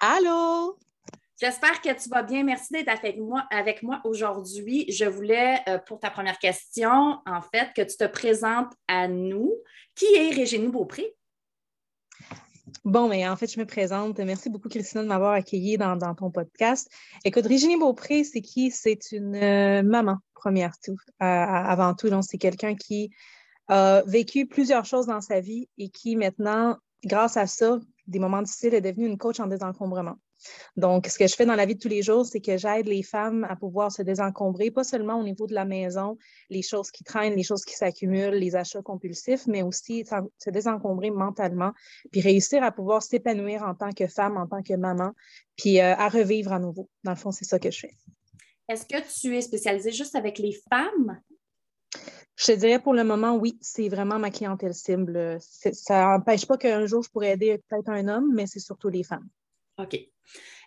Allô? J'espère que tu vas bien. Merci d'être avec moi, avec moi aujourd'hui. Je voulais, euh, pour ta première question, en fait, que tu te présentes à nous. Qui est Régénie Beaupré? Bon, mais en fait, je me présente. Merci beaucoup, Christina, de m'avoir accueillie dans, ton podcast. Écoute, Régénie Beaupré, c'est qui? C'est une euh, maman, première tout, avant tout. Donc, c'est quelqu'un qui a vécu plusieurs choses dans sa vie et qui maintenant, grâce à ça, des moments difficiles, est devenue une coach en désencombrement. Donc, ce que je fais dans la vie de tous les jours, c'est que j'aide les femmes à pouvoir se désencombrer, pas seulement au niveau de la maison, les choses qui traînent, les choses qui s'accumulent, les achats compulsifs, mais aussi se désencombrer mentalement, puis réussir à pouvoir s'épanouir en tant que femme, en tant que maman, puis euh, à revivre à nouveau. Dans le fond, c'est ça que je fais. Est-ce que tu es spécialisée juste avec les femmes? Je te dirais pour le moment, oui, c'est vraiment ma clientèle cible. Ça n'empêche pas qu'un jour, je pourrais aider peut-être un homme, mais c'est surtout les femmes. OK.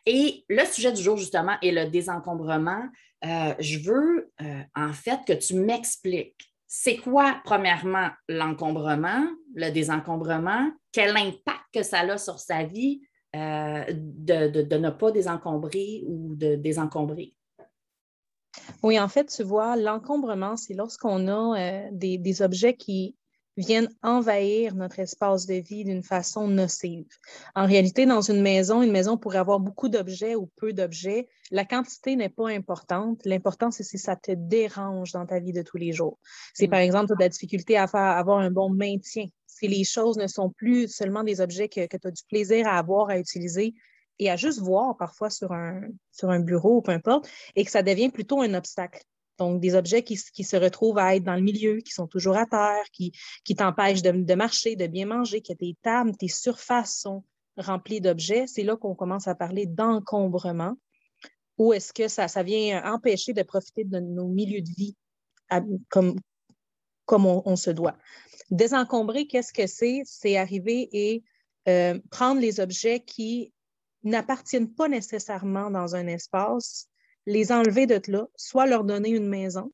Et le sujet du jour, justement, est le désencombrement. Euh, je veux, euh, en fait, que tu m'expliques. C'est quoi, premièrement, l'encombrement, le désencombrement? Quel impact que ça a sur sa vie euh, de, ne pas désencombrer ou de désencombrer? Oui, en fait, tu vois, l'encombrement, c'est lorsqu'on a euh, des, objets qui viennent envahir notre espace de vie d'une façon nocive. En réalité, dans une maison, une maison pourrait avoir beaucoup d'objets ou peu d'objets. La quantité n'est pas importante. L'important, c'est si ça te dérange dans ta vie de tous les jours. C'est mm. par exemple, tu as de la difficulté à faire, avoir un bon maintien. Si les choses ne sont plus seulement des objets que, que tu as du plaisir à avoir, à utiliser, et à juste voir parfois sur un, sur un bureau ou peu importe, et que ça devient plutôt un obstacle. Donc, des objets qui, se retrouvent à être dans le milieu, qui sont toujours à terre, qui, qui t'empêchent de, marcher, de bien manger, que tes tables, tes surfaces sont remplies d'objets. C'est là qu'on commence à parler d'encombrement. Ou est-ce que ça, ça vient empêcher de profiter de nos milieux de vie comme, comme on, se doit? Désencombrer, qu'est-ce que c'est? C'est arriver et euh, prendre les objets qui n'appartiennent pas nécessairement dans un espace, les enlever de là, soit leur donner une maison,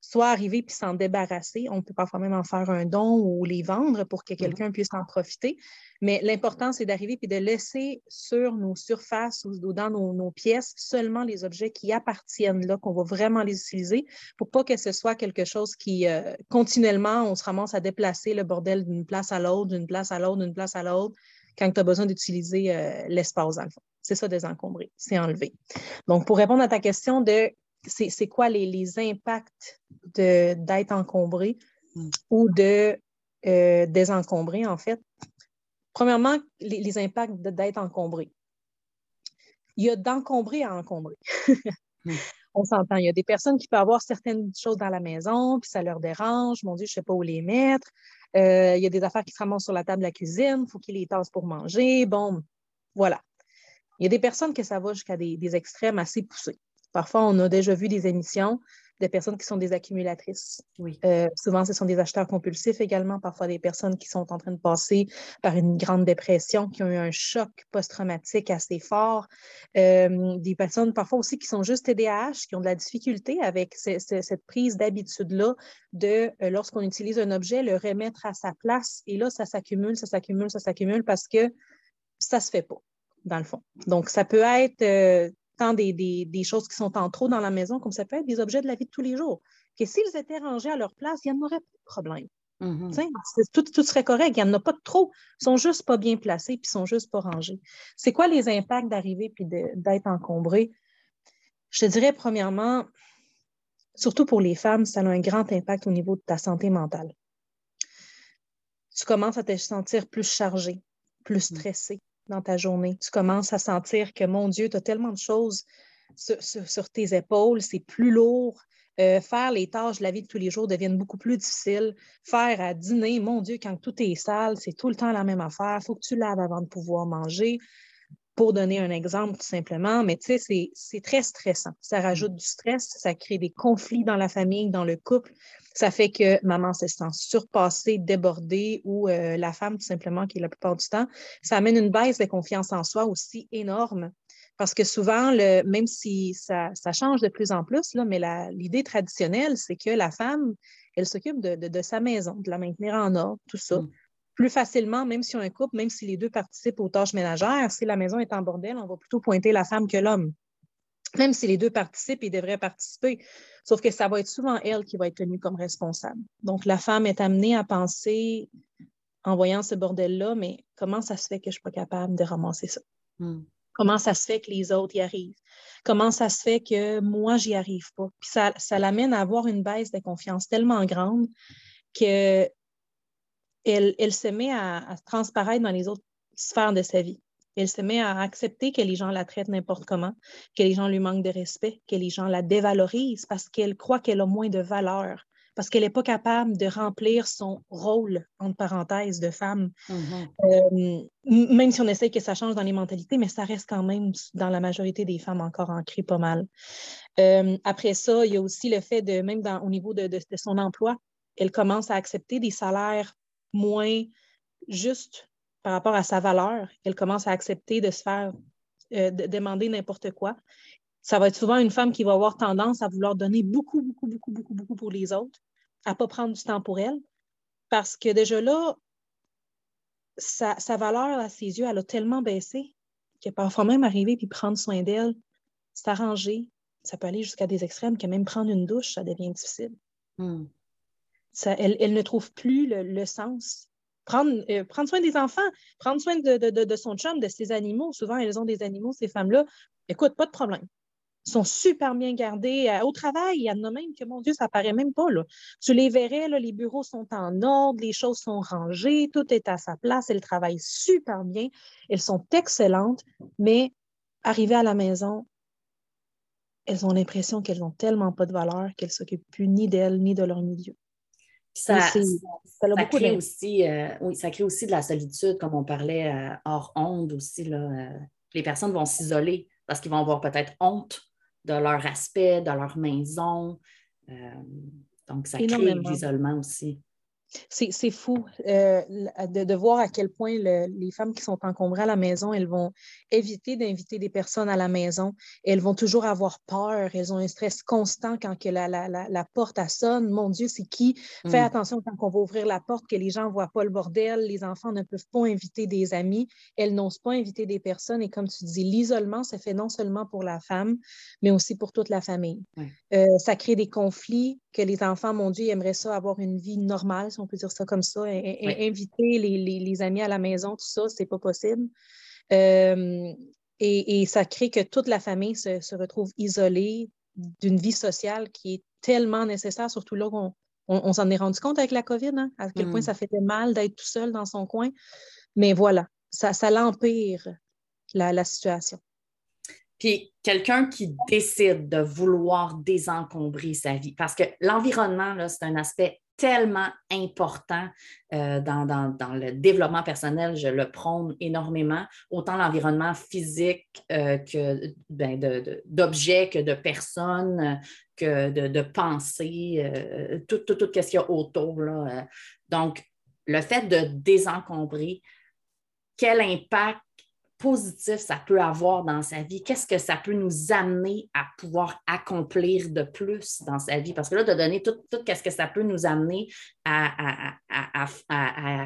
soit arriver puis s'en débarrasser. On peut parfois même en faire un don ou les vendre pour que mhm. quelqu'un puisse en profiter. Mais l'important, c'est d'arriver puis de laisser sur nos surfaces ou dans nos, pièces seulement les objets qui appartiennent là, qu'on va vraiment les utiliser pour pas que ce soit quelque chose qui, euh, continuellement, on se ramasse à déplacer le bordel d'une place à l'autre, d'une place à l'autre, d'une place à l'autre quand tu as besoin d'utiliser euh, l'espace, dans le fond. C'est ça, désencombrer, c'est enlever. Donc, pour répondre à ta question de c'est quoi les, impacts d'être encombré hmm. ou de euh, désencombrer, en fait. Premièrement, les, impacts d'être encombré. Il y a d'encombrer à encombrer. Hmm. On s'entend. Il y a des personnes qui peuvent avoir certaines choses dans la maison, puis ça leur dérange. Mon Dieu, je ne sais pas où les mettre. Euh, il y a des affaires qui se ramassent sur la table de la cuisine, il faut qu'ils les tassent pour manger. Bon, voilà. Il y a des personnes que ça va jusqu'à des, extrêmes assez poussés. Parfois, on a déjà vu des émissions de personnes qui sont des accumulatrices. Oui. Euh, souvent, ce sont des acheteurs compulsifs également, parfois des personnes qui sont en train de passer par une grande dépression, qui ont eu un choc post-traumatique assez fort. Euh, des personnes parfois aussi qui sont juste TDAH, qui ont de la difficulté avec cette prise d'habitude-là de, euh, lorsqu'on utilise un objet, le remettre à sa place. Et là, ça s'accumule, ça s'accumule, ça s'accumule parce que ça ne se fait pas, dans le fond. Donc, ça peut être tant des, choses qui sont en trop dans la maison, comme ça peut être des objets de la vie de tous les jours. Que s'ils étaient rangés à leur place, il n'y en aurait pas de problème. Mm-hmm. tout, serait correct. Il n'y en a pas de trop. Ils sont juste pas bien placés puis ils sont juste pas rangés. C'est quoi les impacts d'arriver puis d'être encombré? Je te dirais, premièrement, surtout pour les femmes, ça a un grand impact au niveau de ta santé mentale. Tu commences à te sentir plus chargé, plus mm. stressé, dans ta journée. Tu commences à sentir que, mon Dieu, tu as tellement de choses sur, tes épaules, c'est plus lourd. Euh, faire les tâches de la vie de tous les jours deviennent beaucoup plus difficiles. Faire à dîner, mon Dieu, quand tout est sale, c'est tout le temps la même affaire. Il faut que tu laves avant de pouvoir manger. pour donner un exemple tout simplement, mais tu sais, c'est très stressant. Ça rajoute du stress, ça crée des conflits dans la famille, dans le couple. Ça fait que maman se sent surpassée, débordée ou euh, la femme tout simplement qui est la plupart du temps. Ça amène une baisse de confiance en soi aussi énorme. Parce que souvent, le, même si ça, change de plus en plus, là, mais l'idée traditionnelle, c'est que la femme, elle s'occupe de, sa maison, de la maintenir en ordre, tout ça. Mm plus facilement, même si on est un couple, même si les deux participent aux tâches ménagères, si la maison est en bordel, on va plutôt pointer la femme que l'homme. Même si les deux participent, ils devraient participer. Sauf que ça va être souvent elle qui va être tenue comme responsable. Donc, la femme est amenée à penser, en voyant ce bordel-là, mais comment ça se fait que je ne suis pas capable de ramasser ça? Hmm. Comment ça se fait que les autres y arrivent? Comment ça se fait que moi, j'y arrive pas? Puis ça, ça l'amène à avoir une baisse de confiance tellement grande que elle, se met à, transparaître dans les autres sphères de sa vie. Elle se met à accepter que les gens la traitent n'importe comment, que les gens lui manquent de respect, que les gens la dévalorisent parce qu'elle croit qu'elle a moins de valeur, parce qu'elle n'est pas capable de remplir son rôle, entre parenthèses, de femme. Mm-hmm. Euh, même si on essaie que ça change dans les mentalités, mais ça reste quand même dans la majorité des femmes encore ancré pas mal. Euh, après ça, il y a aussi le fait de, même au niveau de, de son emploi, elle commence à accepter des salaires moins juste par rapport à sa valeur, elle commence à accepter de se faire euh, de demander n'importe quoi. Ça va être souvent une femme qui va avoir tendance à vouloir donner beaucoup, beaucoup, beaucoup, beaucoup, beaucoup pour les autres, à ne pas prendre du temps pour elle, parce que déjà là, sa, sa valeur à ses yeux, elle a tellement baissé peut parfois même arriver puis prendre soin d'elle, s'arranger. Ça peut aller jusqu'à des extrêmes que même prendre une douche, ça devient difficile. Hmm elle, ne trouve plus le, sens. Prendre, euh, prendre, soin des enfants, prendre soin de, son chum, de ses animaux. Souvent, elles ont des animaux, ces femmes-là. Écoute, pas de problème. Ils sont super bien gardés. Euh, au travail, il y en a même que, mon Dieu, ça paraît même pas. Là. Tu les verrais, les bureaux sont en ordre, les choses sont rangées, tout est à sa place. Elles travaillent super bien. Elles sont excellentes, mais arrivées à la maison, elles ont l'impression qu'elles n'ont tellement pas de valeur qu'elles ne s'occupent plus ni d'elles ni de leur milieu. Ça, crée aussi, euh, oui, ça crée aussi de la solitude, comme on parlait euh, hors onde aussi. Là, euh, les personnes vont s'isoler parce qu'ils vont avoir peut-être honte de leur aspect, de leur maison. donc, ça crée l'isolement aussi. C'est fou euh, de, voir à quel point les femmes qui sont encombrées à la maison, elles vont éviter d'inviter des personnes à la maison. Elles vont toujours avoir peur. Elles ont un stress constant quand que la, porte sonne. Mon Dieu, c'est qui? Fais mm. attention quand on va ouvrir la porte, que les gens ne voient pas le bordel. Les enfants ne peuvent pas inviter des amis. Elles n'osent pas inviter des personnes. Et comme tu dis, l'isolement, ça fait non seulement pour la femme, mais aussi pour toute la famille. Euh, ça crée des conflits que les enfants, mon Dieu, aimeraient ça, avoir une vie normale, si on peut dire ça comme ça. Inviter les, amis à la maison, tout ça, c'est pas possible. Euh, et, ça crée que toute la famille se, retrouve isolée d'une vie sociale qui est tellement nécessaire, surtout là qu'on on, s'en est rendu compte avec la COVID, hein, à quel point mm. ça fait mal d'être tout seul dans son coin. Mais voilà, ça, ça l'empire la situation. Puis quelqu'un qui décide de vouloir désencombrer sa vie, parce que l'environnement, c'est un aspect tellement important euh, dans, le développement personnel, je le prône énormément, autant l'environnement physique euh, que ben, d'objets, que de personnes, que de, pensées, euh, tout, ce qu'il y a autour. Là. Donc, le fait de désencombrer, quel impact positif ça peut avoir dans sa vie, qu'est-ce que ça peut nous amener à pouvoir accomplir de plus dans sa vie? Parce que là, de donner tout, tout ce que ça peut nous amener à,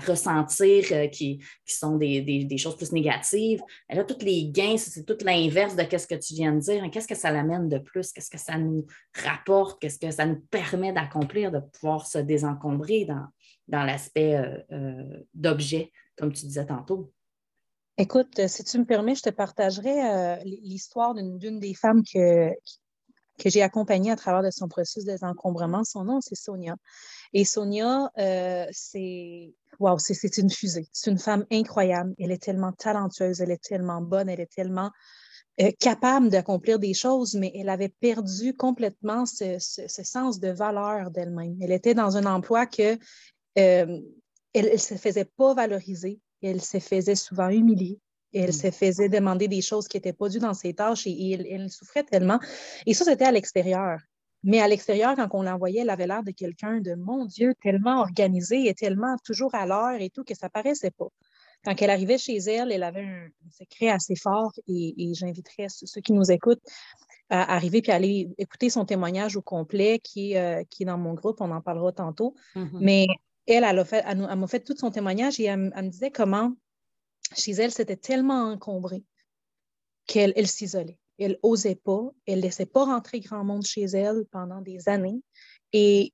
ressentir euh, qui, sont des, choses plus négatives. Là, tous les gains, c'est tout l'inverse de ce que tu viens de dire. Qu'est-ce que ça l'amène de plus? Qu'est-ce que ça nous rapporte? Qu'est-ce que ça nous permet d'accomplir, de pouvoir se désencombrer dans, dans l'aspect euh, euh, d'objet, comme tu disais tantôt? Écoute, euh, si tu me permets, je te partagerai euh, l'histoire d'une des femmes que, que j'ai accompagnée à travers de son processus de désencombrement. Son nom, c'est Sonia. Et Sonia, euh, c'est c'est une fusée. C'est une femme incroyable. Elle est tellement talentueuse, elle est tellement bonne, elle est tellement capable d'accomplir des choses, mais elle avait perdu complètement ce, sens de valeur d'elle-même. Elle était dans un emploi que elle ne se faisait pas valoriser elle se faisait souvent humilier. Elle mm. se faisait demander des choses qui n'étaient pas dues dans ses tâches et, elle, souffrait tellement. Et ça, c'était à l'extérieur. Mais à l'extérieur, quand on l'envoyait, elle avait l'air de quelqu'un de, mon Dieu, tellement organisé et tellement toujours à l'heure et tout que ça paraissait pas. Quand elle arrivait chez elle, elle avait un, secret assez fort et, j'inviterais ceux qui nous écoutent à arriver puis aller écouter son témoignage au complet qui est, euh, qui est dans mon groupe. On en parlera tantôt. Mm-hmm. Mais elle, elle, a fait, elle, m'a fait tout son témoignage et elle, me disait comment chez elle, c'était tellement encombré qu'elle elle, s'isolait. Elle n'osait pas, elle ne laissait pas rentrer grand monde chez elle pendant des années. Et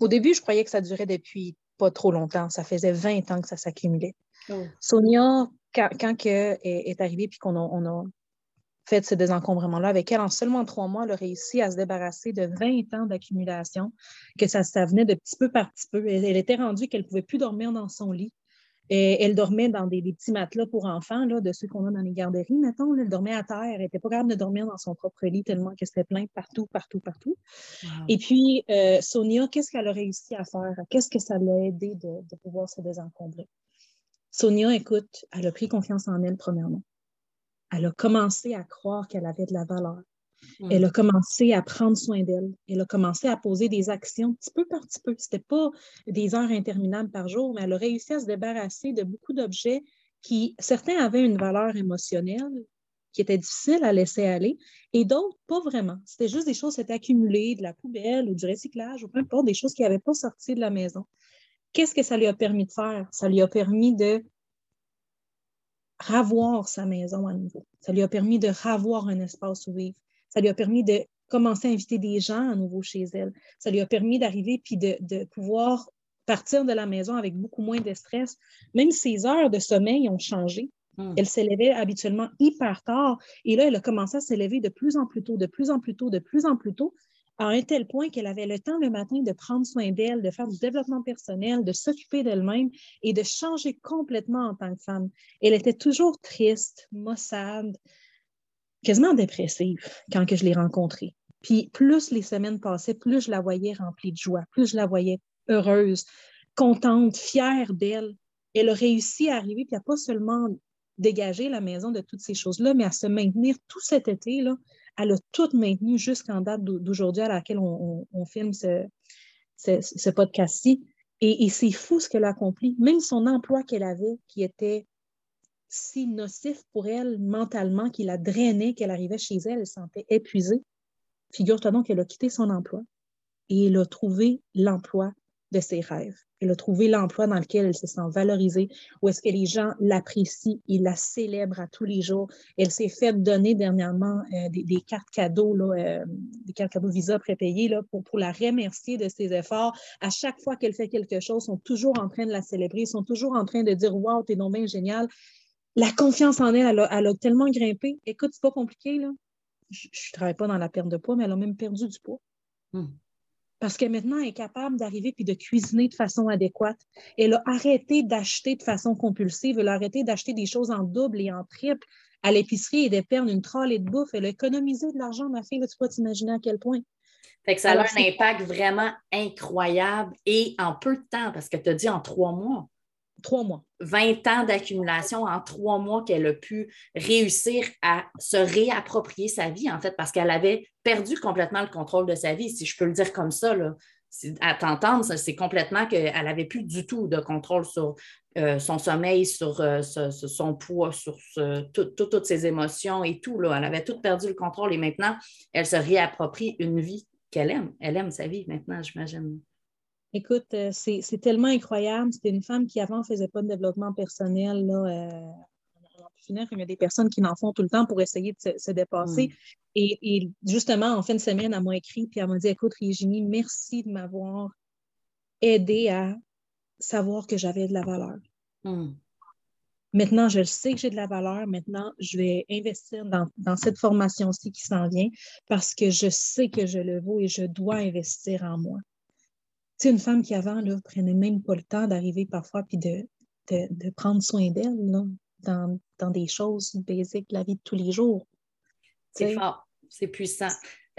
au début, je croyais que ça durait depuis pas trop longtemps. Ça faisait 20 ans que ça s'accumulait. Oh. Sonia, quand, quand elle est arrivée puis qu'on a, on a fait ce désencombrement-là avec elle, en seulement trois mois, elle a réussi à se débarrasser de 20 ans d'accumulation, que ça, ça venait de petit peu par petit peu. Elle, elle était rendue qu'elle ne pouvait plus dormir dans son lit. Et elle dormait dans des, petits matelas pour enfants, là, de ceux qu'on a dans les garderies, mettons. elle dormait à terre. Elle n'était pas capable de dormir dans son propre lit tellement que c'était plein partout, partout, partout. Et puis, euh, Sonia, qu'est-ce qu'elle a réussi à faire? Qu'est-ce que ça l'a aidé de, de pouvoir se désencombrer? Sonia, écoute, elle a pris confiance en elle, premièrement. Elle a commencé à croire qu'elle avait de la valeur. Elle a commencé à prendre soin d'elle. Elle a commencé à poser des actions petit peu par petit peu. Ce n'était pas des heures interminables par jour, mais elle a réussi à se débarrasser de beaucoup d'objets qui, certains avaient une valeur émotionnelle qui était difficile à laisser aller, et d'autres, pas vraiment. C'était juste des choses qui étaient accumulées, de la poubelle ou du recyclage, ou peu importe, des choses qui n'avaient pas sorti de la maison. Qu'est-ce que ça lui a permis de faire? Ça lui a permis de ravoir sa maison à nouveau. Ça lui a permis de ravoir un espace où vivre. Ça lui a permis de commencer à inviter des gens à nouveau chez elle. Ça lui a permis d'arriver puis de, pouvoir partir de la maison avec beaucoup moins de stress. Même ses heures de sommeil ont changé. Hmm. Elle s'élevait habituellement hyper tard et là, elle a commencé à s'élever de plus en plus tôt, de plus en plus tôt, de plus en plus tôt, à un tel point qu'elle avait le temps le matin de prendre soin d'elle, de faire du développement personnel, de s'occuper d'elle-même et de changer complètement en tant que femme. Elle était toujours triste, maussade, quasiment dépressive quand que je l'ai rencontrée. Puis plus les semaines passaient, plus je la voyais remplie de joie, plus je la voyais heureuse, contente, fière d'elle. Elle a réussi à arriver, puis à pas seulement dégager la maison de toutes ces choses-là, mais à se maintenir tout cet été-là. Elle a tout maintenu jusqu'en date d'aujourd'hui à laquelle on, filme ce, podcast-ci. Et, et c'est fou ce qu'elle a accompli. Même son emploi qu'elle avait, qui était si nocif pour elle mentalement qu'il la drainait, qu'elle arrivait chez elle, elle se sentait épuisée. Figure-toi donc qu'elle a quitté son emploi et elle a trouvé l'emploi de ses rêves. Elle a trouvé l'emploi dans lequel elle se sent valorisée, où est-ce que les gens l'apprécient, ils la célèbrent à tous les jours. Elle s'est fait donner dernièrement euh, des, cartes cadeaux, là, euh, des cartes cadeaux Visa prépayées là, pour, pour la remercier de ses efforts. À chaque fois qu'elle fait quelque chose, ils sont toujours en train de la célébrer, ils sont toujours en train de dire Wow, t'es donc bien génial la confiance en elle, elle a, tellement grimpé. Écoute, c'est pas compliqué, là. Je ne travaille pas dans la perte de poids, mais elle a même perdu du poids. Hmm. Parce que maintenant, elle est capable d'arriver puis de cuisiner de façon adéquate. Elle a arrêté d'acheter de façon compulsive. Elle a arrêté d'acheter des choses en double et en triple à l'épicerie et de perdre une trolley de bouffe. Elle a économisé de l'argent, ma fille. Là, tu peux t'imaginer à quel point. Fait que ça a un impact vraiment incroyable et en peu de temps, parce que tu as dit en trois mois. Trois mois. 20 ans d'accumulation en trois mois qu'elle a pu réussir à se réapproprier sa vie, en fait, parce qu'elle avait perdu complètement le contrôle de sa vie, si je peux le dire comme ça. Là. À t'entendre, c'est complètement qu'elle n'avait plus du tout de contrôle sur euh, son sommeil, sur, euh, son poids, sur toutes ses émotions et tout. Là. Elle avait tout perdu le contrôle et maintenant, elle se réapproprie une vie qu'elle aime. Elle aime sa vie maintenant, j'imagine. Écoute, euh, c'est tellement incroyable. C'était une femme qui avant ne faisait pas de développement personnel. Là, il y a des personnes qui n'en font tout le temps pour essayer de se, dépasser. Mm. Et, justement, en fin de semaine, elle m'a écrit puis elle m'a dit Écoute, Régine, merci de m'avoir aidé à savoir que j'avais de la valeur. Mm. Maintenant, je sais que j'ai de la valeur. Maintenant, je vais investir dans, dans cette formation-ci qui s'en vient parce que je sais que je le vaux et je dois investir en moi une femme qui avant ne prenait même pas le temps d'arriver parfois puis de, de, prendre soin d'elle dans, dans, des choses basiques de la vie de tous les jours. C'est fort, c'est puissant.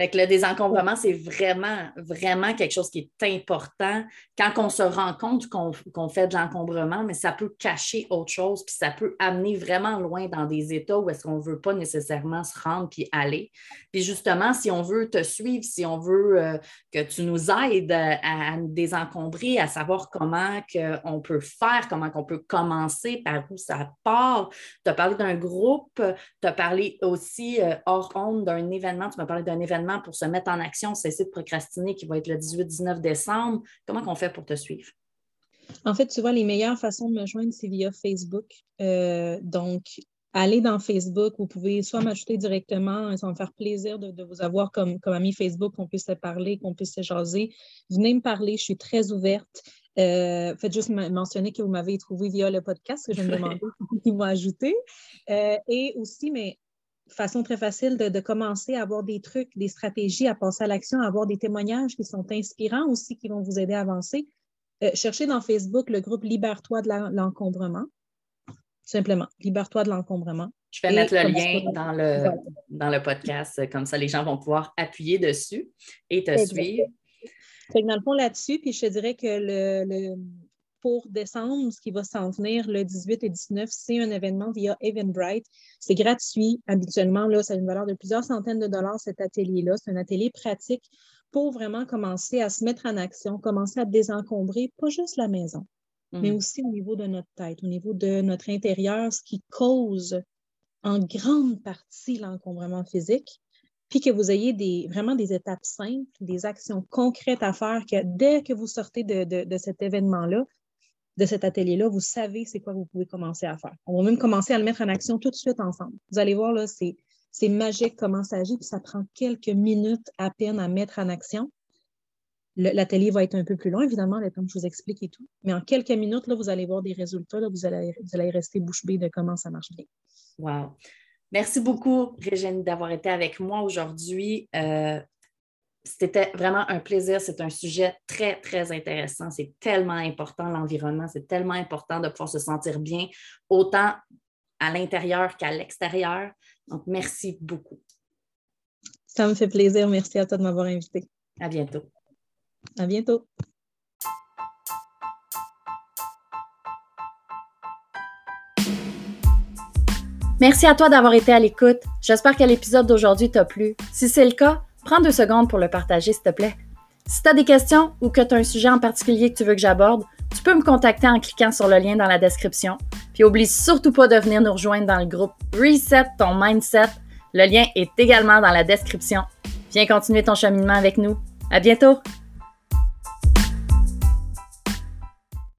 Fait que le désencombrement, c'est vraiment, vraiment quelque chose qui est important. Quand on se rend compte qu'on fait de l'encombrement, mais ça peut cacher autre chose, puis ça peut amener vraiment loin dans des états où est-ce qu'on ne veut pas nécessairement se rendre puis aller. Puis justement, si on veut te suivre, si on veut euh, que tu nous aides à, nous désencombrer, à savoir comment on peut faire, comment on peut commencer, par où ça part. Tu as parlé d'un groupe, tu as parlé aussi euh, hors honte d'un événement, tu m'as parlé d'un événement pour se mettre en action, cesser de procrastiner, qui va être le 18-19 décembre. Comment on fait pour te suivre? En fait, tu vois, les meilleures façons de me joindre, c'est via Facebook. Euh, donc, allez dans Facebook, vous pouvez soit m'ajouter directement, ça va me faire plaisir de, vous avoir comme, comme ami Facebook, qu'on puisse se parler, qu'on puisse se jaser. Venez me parler, je suis très ouverte. Euh, faites juste mentionner que vous m'avez trouvé via le podcast, que je me demandais qui m'a ajouté. Euh, et aussi, mais façon très facile de, commencer à avoir des trucs, des stratégies, à passer à l'action, à avoir des témoignages qui sont inspirants aussi, qui vont vous aider à avancer. Euh, cherchez dans Facebook le groupe Libère-toi de l'encombrement. Simplement, Libère-toi de l'encombrement. Je vais mettre le lien dans le, dans le podcast, comme ça les gens vont pouvoir appuyer dessus et te suivre. dans le fond, là-dessus, puis je te dirais que le, pour décembre, ce qui va s'en venir le 18 et 19, c'est un événement via Eventbrite. C'est gratuit. Habituellement, là, ça a une valeur de plusieurs centaines de dollars, cet atelier-là. C'est un atelier pratique pour vraiment commencer à se mettre en action, commencer à désencombrer, pas juste la maison, mais mm. aussi au niveau de notre tête, au niveau de notre intérieur, ce qui cause en grande partie l'encombrement physique puis que vous ayez des, vraiment des étapes simples, des actions concrètes à faire, que dès que vous sortez de cet événement-là, de cet atelier-là, vous savez c'est quoi vous pouvez commencer à faire. On va même commencer à le mettre en action tout de suite ensemble. Vous allez voir, là, c'est, c'est magique comment ça agit, puis ça prend quelques minutes à peine à mettre en action. l'atelier va être un peu plus long, évidemment, le temps que je vous explique et tout. Mais en quelques minutes, là, vous allez voir des résultats. Là, vous, allez, vous allez rester bouche bée de comment ça marche bien. Wow. Merci beaucoup, Régine, d'avoir été avec moi aujourd'hui. Euh, c'était vraiment un plaisir. C'est un sujet très, très intéressant. C'est tellement important, l'environnement. C'est tellement important de pouvoir se sentir bien, autant à l'intérieur qu'à l'extérieur. Donc, merci beaucoup. Ça me fait plaisir. Merci à toi de m'avoir invité. À bientôt. À bientôt. Merci à toi d'avoir été à l'écoute. J'espère que l'épisode d'aujourd'hui t'a plu. Si c'est le cas, Prends deux secondes pour le partager, s'il te plaît. Si tu as des questions ou que tu as un sujet en particulier que tu veux que j'aborde, tu peux me contacter en cliquant sur le lien dans la description. Puis oublie surtout pas de venir nous rejoindre dans le groupe Reset ton mindset. Le lien est également dans la description. Viens continuer ton cheminement avec nous. À bientôt!